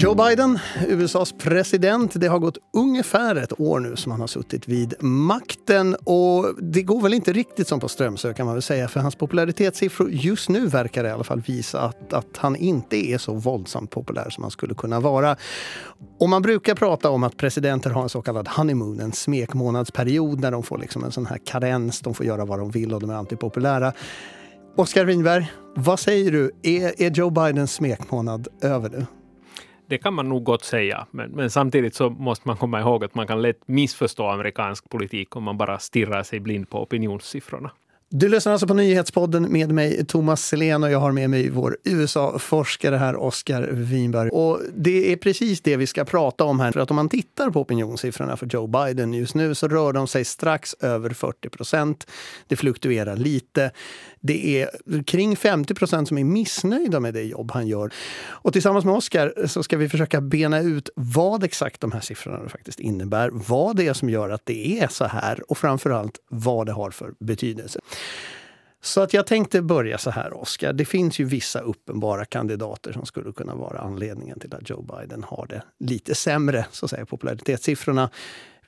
Joe Biden, USAs president, det har gått ungefär ett år nu som han har suttit vid makten och det går väl inte riktigt som på strömsö kan man väl säga för hans popularitetssiffror just nu verkar i alla fall visa att, att han inte är så våldsamt populär som han skulle kunna vara. Och man brukar prata om att presidenter har en så kallad honeymoon, en smekmånadsperiod när de får liksom en sån här karens, de får göra vad de vill och de är antipopulära. Oskar Winberg, vad säger du? Är, är Joe Bidens smekmånad över nu? Det kan man nog gott säga, men, men, samtidigt så måste man komma ihåg att man kan lätt missförstå amerikansk politik om man bara stirrar sig blind på opinionssiffrorna. Du lyssnar alltså på Nyhetspodden med mig Thomas Selén och jag har med mig vår USA-forskare här, Oskar Winberg. Och det är precis det vi ska prata om här. För att om man tittar på opinionssiffrorna för Joe Biden just nu så rör de sig strax över 40 procent. Det fluktuerar lite. Det är kring 50 procent som är missnöjda med det jobb han gör. Och tillsammans med Oskar så ska vi försöka bena ut vad exakt de här siffrorna faktiskt innebär. Vad det är som gör att det är så här och framförallt vad det har för betydelse. Så att jag tänkte börja så här, Oskar. Det finns ju vissa uppenbara kandidater som skulle kunna vara anledningen till att Joe Biden har det lite sämre, så att säga, popularitetssiffrorna.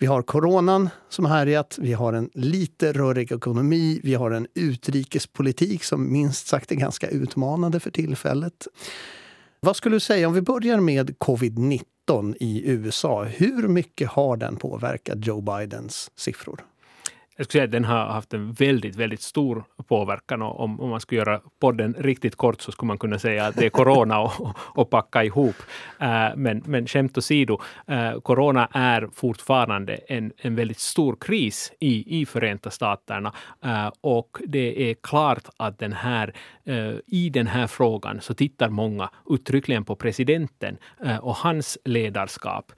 Vi har coronan som härjat, vi har en lite rörig ekonomi, vi har en utrikespolitik som minst sagt är ganska utmanande för tillfället. Vad skulle du säga om vi börjar med covid-19 i USA? Hur mycket har den påverkat Joe Bidens siffror? Jag skulle säga att den har haft en väldigt, väldigt stor påverkan. Och om, om man skulle göra podden riktigt kort så skulle man kunna säga att det är corona och, och packa ihop. Uh, men, men skämt åsido, uh, corona är fortfarande en, en väldigt stor kris i, i Förenta Staterna. Uh, och det är klart att den här, i den här frågan så tittar många uttryckligen på presidenten och hans ledarskap.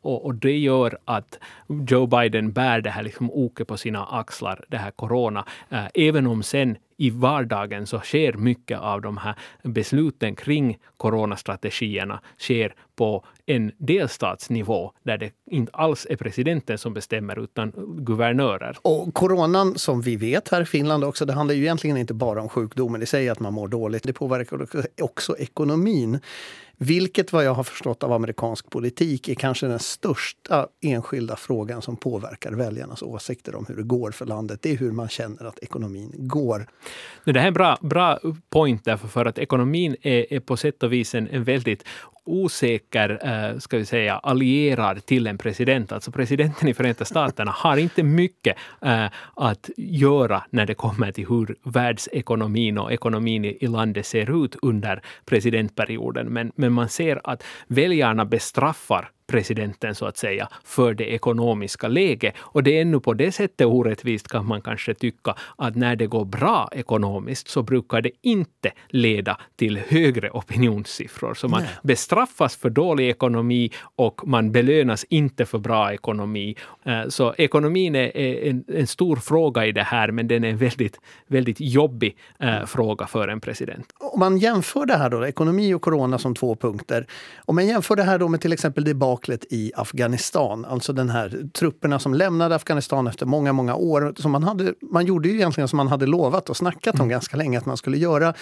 Och, och, det gör att Joe Biden bär det här liksom oket på sin sina axlar, det här corona. Eh, även om sen i vardagen så sker mycket av de här besluten kring coronastrategierna sker på en delstatsnivå där det inte alls är presidenten som bestämmer utan guvernörer. Och coronan som vi vet här i Finland också, det handlar ju egentligen inte bara om sjukdomen i sig, att man mår dåligt. Det påverkar också ekonomin. Vilket vad jag har förstått av amerikansk politik är kanske den största enskilda frågan som påverkar väljarnas åsikter om hur det går för landet. Det är hur man känner att ekonomin går. Det här är en bra, bra point därför för att ekonomin är, är på sätt och vis en, en väldigt osäker, eh, ska vi säga, allierad till en president. Alltså presidenten i Förenta Staterna har inte mycket eh, att göra när det kommer till hur världsekonomin och ekonomin i, i landet ser ut under presidentperioden. Men, men man ser att väljarna bestraffar presidenten så att säga för det ekonomiska läget. Och det är ännu på det sättet orättvist kan man kanske tycka att när det går bra ekonomiskt så brukar det inte leda till högre opinionssiffror. Så man Nej. bestraffas för dålig ekonomi och man belönas inte för bra ekonomi. Eh, så ekonomin är en, en stor fråga i det här, men den är en väldigt, väldigt jobbig eh, fråga för en president. Om man jämför det här då, ekonomi och corona som två punkter. Om man jämför det här då med till exempel det debaklet i Afghanistan. Alltså den här trupperna som lämnade Afghanistan efter många, många år. Som man, hade, man gjorde ju egentligen som man hade lovat och snackat om mm. ganska länge att man skulle göra.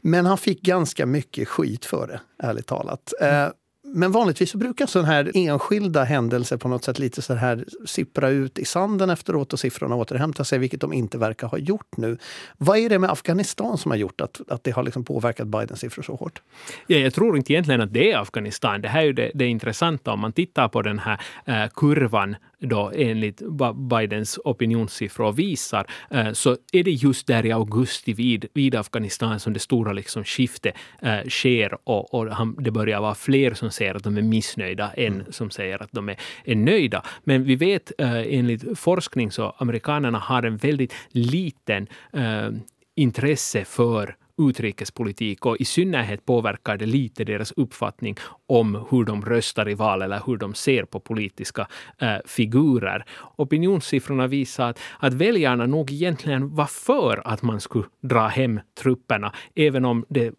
Men han fick ganska mycket skit för det, ärligt talat. Mm. Men vanligtvis så brukar sådana här enskilda händelser på något sätt lite så här sippra ut i sanden efteråt och siffrorna återhämtar sig, vilket de inte verkar ha gjort nu. Vad är det med Afghanistan som har gjort att, att det har liksom påverkat Bidens siffror så hårt? Ja, jag tror inte egentligen att det är Afghanistan. Det här är ju det, det intressanta om man tittar på den här eh, kurvan då enligt Bidens opinionssiffror visar, eh, så är det just där i augusti vid, vid Afghanistan som det stora liksom skiftet eh, sker och, och det börjar vara fler som säger att de är missnöjda än mm. som säger att de är, är nöjda. Men vi vet eh, enligt forskning så amerikanerna har en väldigt liten intresse för utrikespolitik och i synnerhet påverkar det lite deras uppfattning om hur de röstar i val eller hur de ser på politiska eh, figurer. Opinionssiffrorna visar att, att väljarna nog egentligen var för att man skulle dra hem trupperna, även om det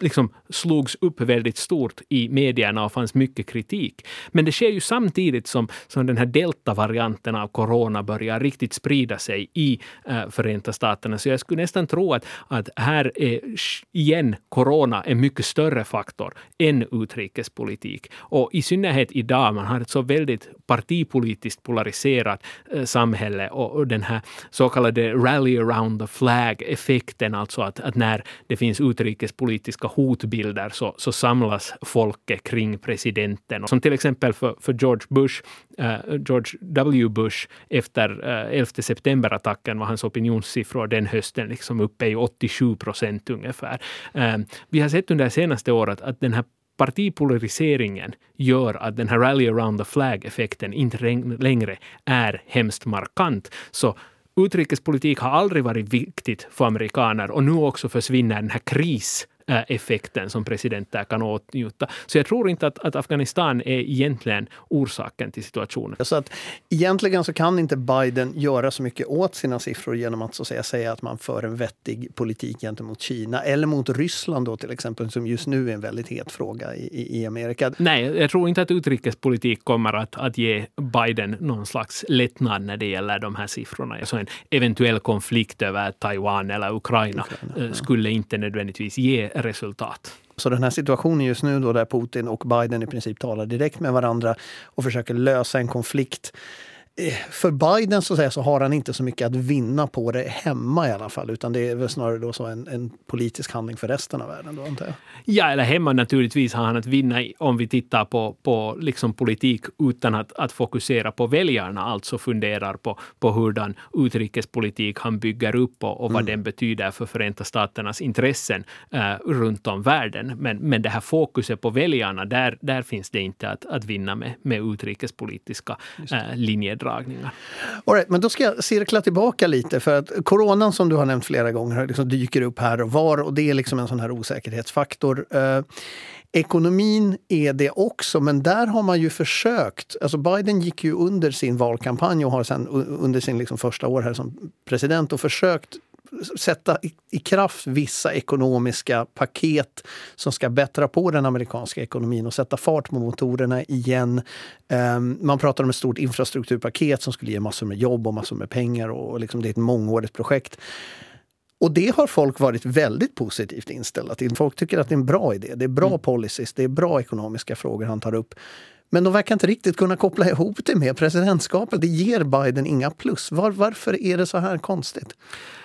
liksom slogs upp väldigt stort i medierna och fanns mycket kritik. Men det sker ju samtidigt som, som den här deltavarianten av corona börjar riktigt sprida sig i äh, Förenta Staterna. Så jag skulle nästan tro att, att här är igen corona en mycket större faktor än utrikespolitik. Och i synnerhet idag, man har ett så väldigt partipolitiskt polariserat äh, samhälle och, och den här så kallade rally around the flag-effekten, alltså att, att när det finns utrikespolitik politiska hotbilder så, så samlas folket kring presidenten. Som till exempel för, för George Bush, eh, George W. Bush efter eh, 11 september-attacken var hans opinionssiffror den hösten liksom uppe i 87 procent ungefär. Eh, vi har sett under det senaste året att den här partipolariseringen gör att den här rally around the flag-effekten inte längre är hemskt markant. Så utrikespolitik har aldrig varit viktigt för amerikaner och nu också försvinner den här kris effekten som presidenter kan åtnjuta. Så jag tror inte att, att Afghanistan är egentligen orsaken till situationen. Så att egentligen så kan inte Biden göra så mycket åt sina siffror genom att så att säga, säga att man för en vettig politik gentemot Kina eller mot Ryssland då till exempel, som just nu är en väldigt het fråga i, i Amerika. Nej, jag tror inte att utrikespolitik kommer att, att ge Biden någon slags lättnad när det gäller de här siffrorna. Så alltså en eventuell konflikt över Taiwan eller Ukraina, Ukraina ja. skulle inte nödvändigtvis ge resultat. Så den här situationen just nu då där Putin och Biden i princip talar direkt med varandra och försöker lösa en konflikt för Biden så, säga, så har han inte så mycket att vinna på det hemma i alla fall. Utan det är väl snarare då så en, en politisk handling för resten av världen. Då, antar jag. Ja, eller hemma naturligtvis har han att vinna om vi tittar på, på liksom politik utan att, att fokusera på väljarna. Alltså funderar på, på hurdan utrikespolitik han bygger upp och, och vad mm. den betyder för Förenta Staternas intressen eh, runt om världen. Men, men det här fokuset på väljarna, där, där finns det inte att, att vinna med, med utrikespolitiska eh, linjedrag neddragningar. All right, men då ska jag cirkla tillbaka lite för att coronan som du har nämnt flera gånger liksom dyker upp här och var och det är liksom en sån här osäkerhetsfaktor. Eh, Ekonomin är det också, men där har man ju försökt. Alltså Biden gick ju under sin valkampanj och har sen under sin liksom första år här som president och försökt sätta i kraft vissa ekonomiska paket som ska bättra på den amerikanska ekonomin och sätta fart på motorerna igen. Ehm, man pratar om ett stort infrastrukturpaket som skulle ge massor med jobb och massor med pengar och liksom det är ett mångårigt projekt. Och det har folk varit väldigt positivt inställda till. Folk tycker att det är en bra idé. Det är bra mm. policies, det är bra ekonomiska frågor han tar upp. Men de verkar inte riktigt kunna koppla ihop det med presidentskapet. Det ger Biden inga plus. Var, varför är det så här konstigt?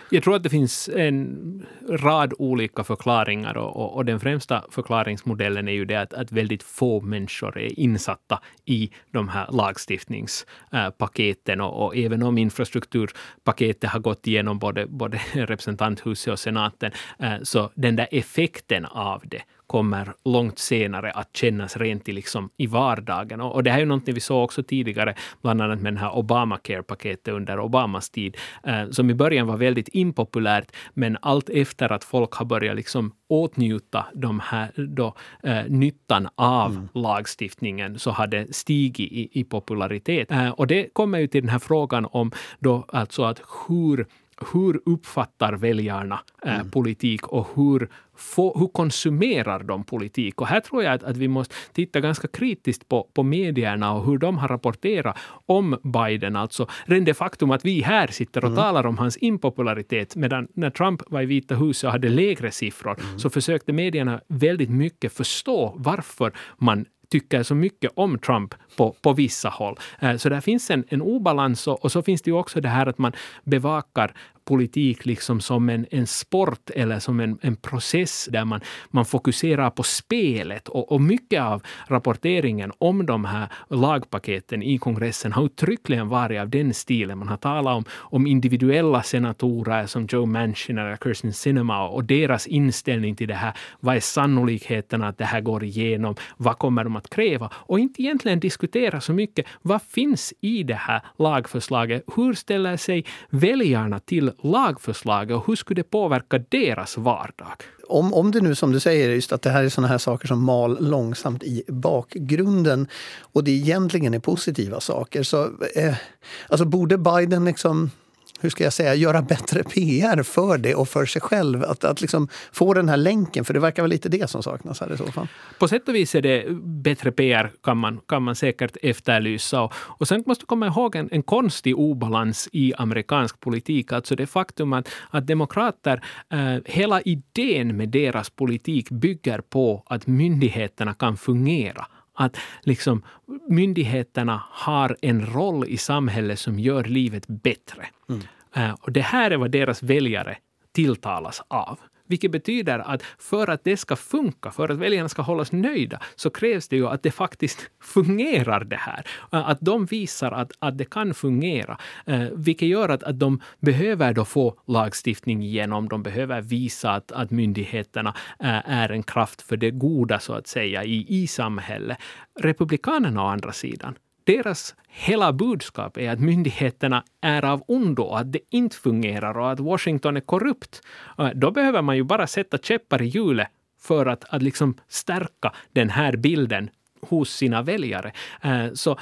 Jag tror att det finns en rad olika förklaringar och, och, och den främsta förklaringsmodellen är ju det att, att, väldigt få människor är insatta i de här lagstiftningspaketen. Och, och även om infrastrukturpaketet har gått igenom både, både representanthuset och senaten eh, så den där effekten av det kommer långt senare att kännas rent i, liksom, i vardagen. Och, och det här är ju någonting vi såg också tidigare, bland annat med den här Obamacare-paketet under Obamas tid, eh, som i början var väldigt impopulärt, men allt efter att folk har börjat liksom åtnjuta de här, då, eh, nyttan av mm. lagstiftningen så har det stigit i, i popularitet. Eh, och det kommer ju till den här frågan om då alltså att hur hur uppfattar väljarna eh, mm. politik och hur, få, hur konsumerar de politik? Och här tror jag att, att vi måste titta ganska kritiskt på, på medierna och hur de har rapporterat om Biden. Alltså redan det faktum att vi här sitter och mm. talar om hans impopularitet, medan när Trump var i Vita huset och hade lägre siffror, mm. så försökte medierna väldigt mycket förstå varför man tycker så mycket om Trump på, på vissa håll. Eh, så där finns en, en obalans och, och, så finns det ju också det här att man bevakar politik liksom som en, en sport eller som en, en process där man, man fokuserar på spelet. Och, och mycket av rapporteringen om de här lagpaketen i kongressen har uttryckligen varit av den stilen. Man har talat om, om individuella senatorer som Joe Manchin eller Kirsten Sinema och deras inställning till det här. Vad är sannolikheten att det här går igenom? Vad kommer de att kräva? Och inte egentligen diskutera så mycket. Vad finns i det här lagförslaget? Hur ställer sig väljarna till lagförslaget och hur skulle det påverka deras vardag? Om, om det nu som du säger, just att det här är såna här saker som mal långsamt i bakgrunden och det egentligen är positiva saker så eh, alltså borde Biden liksom hur ska jag säga, göra bättre PR för det och för sig själv. Att, att liksom få den här länken, för det verkar vara lite det som saknas här i så fall. På sätt och vis är det bättre PR kan man, kan man säkert efterlysa. Och, och sen måste du komma ihåg en, en konstig obalans i amerikansk politik. Alltså det faktum att, att demokrater, eh, hela idén med deras politik bygger på att myndigheterna kan fungera att liksom, myndigheterna har en roll i samhället som gör livet bättre. Mm. Uh, och det här är vad deras väljare tilltalas av. Vilket betyder att för att det ska funka, för att väljarna ska hållas nöjda, så krävs det ju att det faktiskt fungerar det här. Äh, att de visar att, att det kan fungera. Eh, vilket gör att, att de behöver då få lagstiftning igenom. De behöver visa att, att myndigheterna eh, är en kraft för det goda, så att säga, i, i samhället. Republikanerna å andra sidan, deras hela budskap är att myndigheterna är av ondo, att det inte fungerar och att Washington är korrupt. Eh, då behöver man ju bara sätta käppar i hjulet för att, att liksom stärka den här bilden hos sina väljare. Eh, så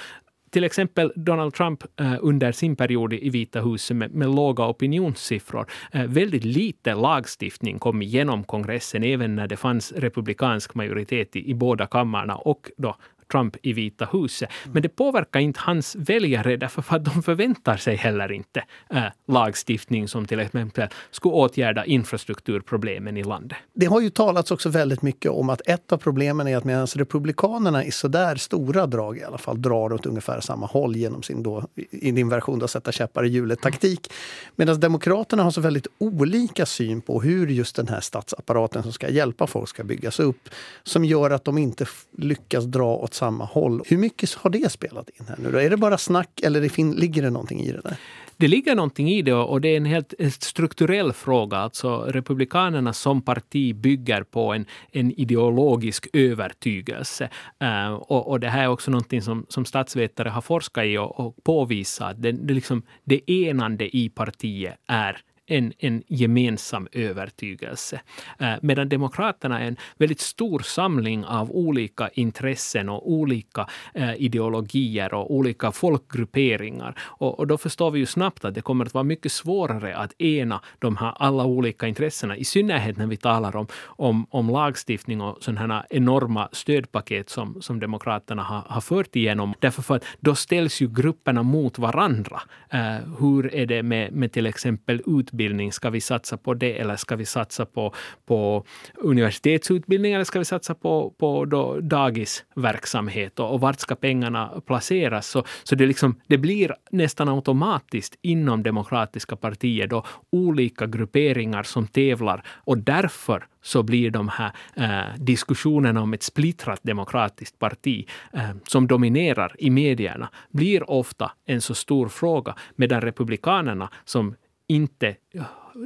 till exempel Donald Trump eh, under sin period i Vita huset med, med låga opinionssiffror. Väldigt lite lagstiftning kom igenom kongressen, även när det fanns republikansk majoritet i, i båda kammarna och då Trump i Vita huset. Men det påverkar inte hans väljare därför att de förväntar sig heller inte äh, lagstiftning som till exempel skulle åtgärda infrastrukturproblemen i landet. Det har ju talats också väldigt mycket om att ett av problemen är att medan Republikanerna i sådär stora drag i alla fall drar åt ungefär samma håll genom sin då, i din version då, sätta käppar i hjulet-taktik. Medan Demokraterna har så väldigt olika syn på hur just den här statsapparaten som ska hjälpa folk ska byggas upp. Som gör att de inte lyckas dra åt samma håll. Hur mycket har det spelat in här nu då? Är det bara snack eller det ligger det någonting i det där? Det ligger någonting i det och det är en helt eh, strukturell fråga. Alltså Republikanerna som parti bygger på en, en ideologisk övertygelse. Uh, och, och, det här är också någonting som, som statsvetare har forskat i och, och påvisat. Det, det, liksom, det enande i partiet är en, en gemensam övertygelse. Eh, medan Demokraterna är en väldigt stor samling av olika intressen och olika eh, ideologier och olika folkgrupperingar. Och, och, då förstår vi ju snabbt att det kommer att vara mycket svårare att ena de här alla olika intressena, i synnerhet när vi talar om, om, om lagstiftning och sådana här enorma stödpaket som, som Demokraterna har, har fört igenom. Därför för att då ställs ju grupperna mot varandra. Eh, hur är det med, med till exempel utbildning utbildning, ska vi satsa på det eller ska vi satsa på, på universitetsutbildning eller ska vi satsa på, på då dagisverksamhet? Och, och vart ska pengarna placeras? Så, så det, liksom, det blir nästan automatiskt inom Demokratiska partier då olika grupperingar som tävlar. Och därför så blir de här eh, diskussionerna om ett splittrat demokratiskt parti eh, som dominerar i medierna blir ofta en så stor fråga, medan republikanerna som inte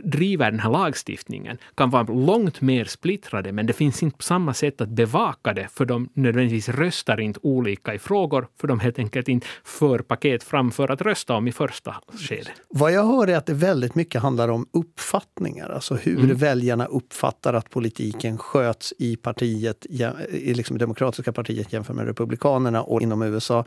driver den här lagstiftningen kan vara långt mer splittrade, men det finns inte på samma sätt att bevaka det, för de nödvändigtvis röstar inte olika i frågor, för de helt enkelt inte för paket framför att rösta om i första skedet. Vad jag hör är att det väldigt mycket handlar om uppfattningar, alltså hur mm. väljarna uppfattar att politiken sköts i partiet, i liksom demokratiska partiet jämfört med republikanerna och inom USA.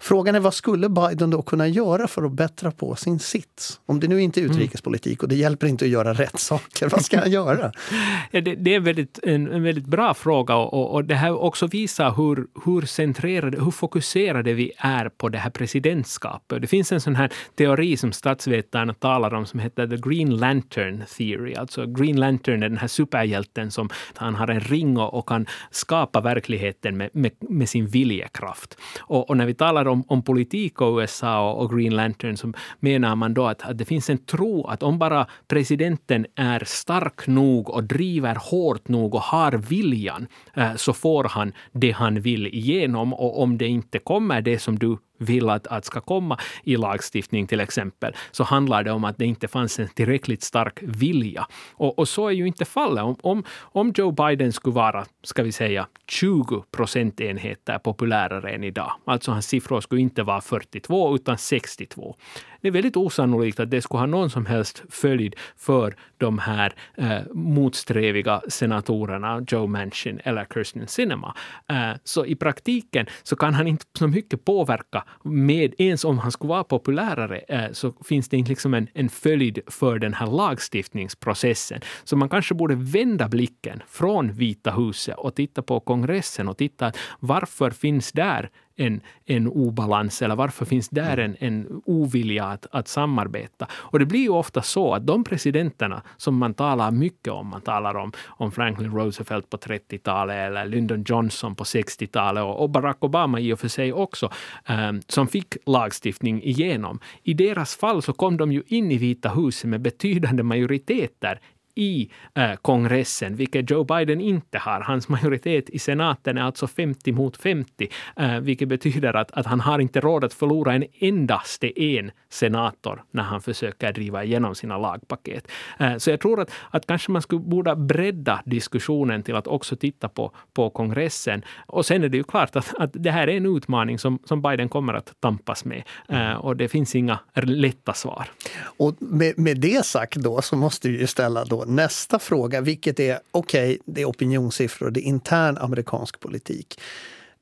Frågan är vad skulle Biden då kunna göra för att bättra på sin sits? Om det nu inte är mm. utrikespolitik och det hjälper inte att göra rätt saker, vad ska han göra? Ja, det, det, är väldigt, en, en, väldigt bra fråga och, och det här också visar hur, hur centrerade, hur fokuserade vi är på det här presidentskapet. Det finns en sån här teori som statsvetarna talar om som heter the Green Lantern Theory. Alltså Green Lantern är den här superhjälten som han har en ring och, och kan skapa verkligheten med, med, med sin viljekraft. Och, och när vi talar om, om politik och USA och, och Green Lantern så menar man då att, att det finns en tro att om bara presidenten är stark nog och driver hårt nog och har viljan eh, så får han det han vill igenom. Och om det inte kommer det som du vill att, att ska komma i lagstiftning till exempel, så handlar det om att det inte fanns en tillräckligt stark vilja. Och, och så är ju inte fallet. Om, om, om Joe Biden skulle vara, ska vi säga, 20 procentenheter populärare än idag, alltså hans siffror skulle inte vara 42 utan 62, det är väldigt osannolikt att det skulle ha någon som helst följd för de här eh, motsträviga senatorerna Joe Manchin eller Kirsten Sinema. Eh, så i praktiken så kan han inte så mycket påverka med, ens om han skulle vara populärare, eh, så finns det inte liksom en, en följd för den här lagstiftningsprocessen. Så man kanske borde vända blicken från Vita huset och titta på kongressen och titta varför finns där en, en obalans eller varför finns där en, en ovilja att, att samarbeta? Och det blir ju ofta så att de presidenterna som man talar mycket om, man talar om, om Franklin Roosevelt på 30-talet eller Lyndon Johnson på 60-talet och, och, Barack Obama i och för sig också, um, som fick lagstiftning igenom. I deras fall så kom de ju in i Vita huset med betydande majoriteter i eh, kongressen, vilket Joe Biden inte har. Hans majoritet i senaten är alltså 50 mot 50, eh, vilket betyder att, att han har inte råd att förlora en endaste en senator när han försöker driva igenom sina lagpaket. Eh, så jag tror att, att kanske man skulle borde bredda diskussionen till att också titta på, på kongressen. Och sen är det ju klart att, att det här är en utmaning som, som Biden kommer att tampas med. Eh, och det finns inga lätta svar. Och med, med det sagt då så måste vi ju ställa då nästa fråga, vilket är okej, okay, det är opinionssiffror, det är intern amerikansk politik.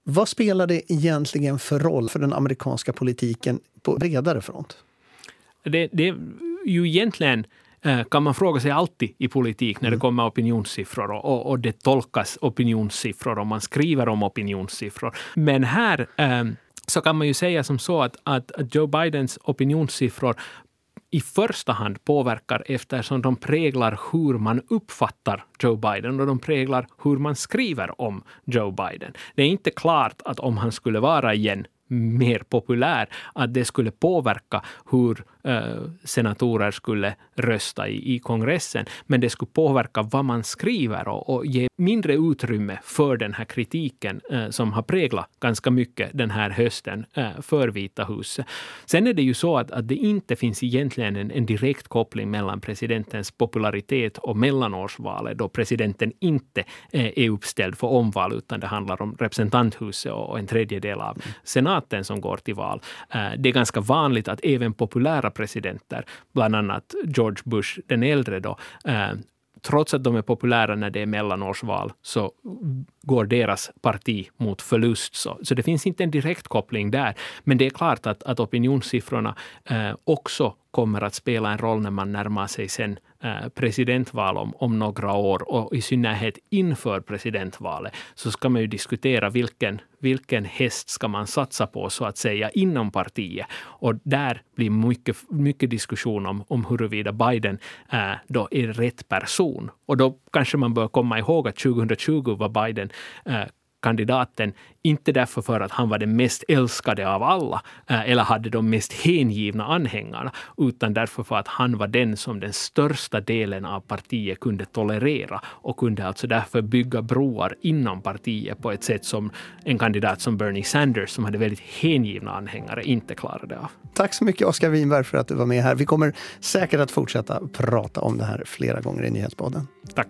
Vad spelar det egentligen för roll för den amerikanska politiken på bredare front? Det, det är ju egentligen eh, kan man fråga sig alltid i politik när det mm. kommer opinionssiffror och, och det tolkas opinionssiffror och man skriver om opinionssiffror. Men här eh, så kan man ju säga som så att, att Joe Bidens opinionssiffror i första hand påverkar eftersom de präglar hur man uppfattar Joe Biden och de präglar hur man skriver om Joe Biden. Det är inte klart att om han skulle vara igen mer populär, att det skulle påverka hur senatorer skulle rösta i, i kongressen. Men det skulle påverka vad man skriver och, och ge mindre utrymme för den här kritiken eh, som har präglat ganska mycket den här hösten eh, för Vita huset. Sen är det ju så att, att det inte finns egentligen en, en direkt koppling mellan presidentens popularitet och mellanårsvalet, då presidenten inte eh, är uppställd för omval, utan det handlar om representanthuset och en tredjedel av senaten som går till val. Eh, det är ganska vanligt att även populära presidenter, bland annat George Bush den äldre, då, eh, trots att de är populära när det är mellanårsval, så går deras parti mot förlust. Så, så det finns inte en direkt koppling där. Men det är klart att, att opinionssiffrorna eh, också kommer att spela en roll när man närmar sig sen eh, presidentval om, om några år och i synnerhet inför presidentvalet så ska man ju diskutera vilken, vilken häst ska man satsa på så att säga inom partiet. Och där blir mycket, mycket diskussion om, om huruvida Biden äh, då är rätt person. Och då kanske man bör komma ihåg att 2020 var Biden äh, kandidaten, inte därför för att han var den mest älskade av alla eh, eller hade de mest hängivna anhängarna, utan därför för att han var den som den största delen av partiet kunde tolerera och kunde alltså därför bygga broar inom partiet på ett sätt som en kandidat som Bernie Sanders, som hade väldigt hängivna anhängare, inte klarade av. Tack så mycket Oskar Winberg för att du var med här. Vi kommer säkert att fortsätta prata om det här flera gånger i Nyhetspodden. Tack.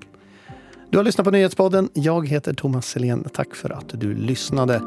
Du har lyssnat på Nyhetspodden. Jag heter Thomas Selén. Tack för att du lyssnade.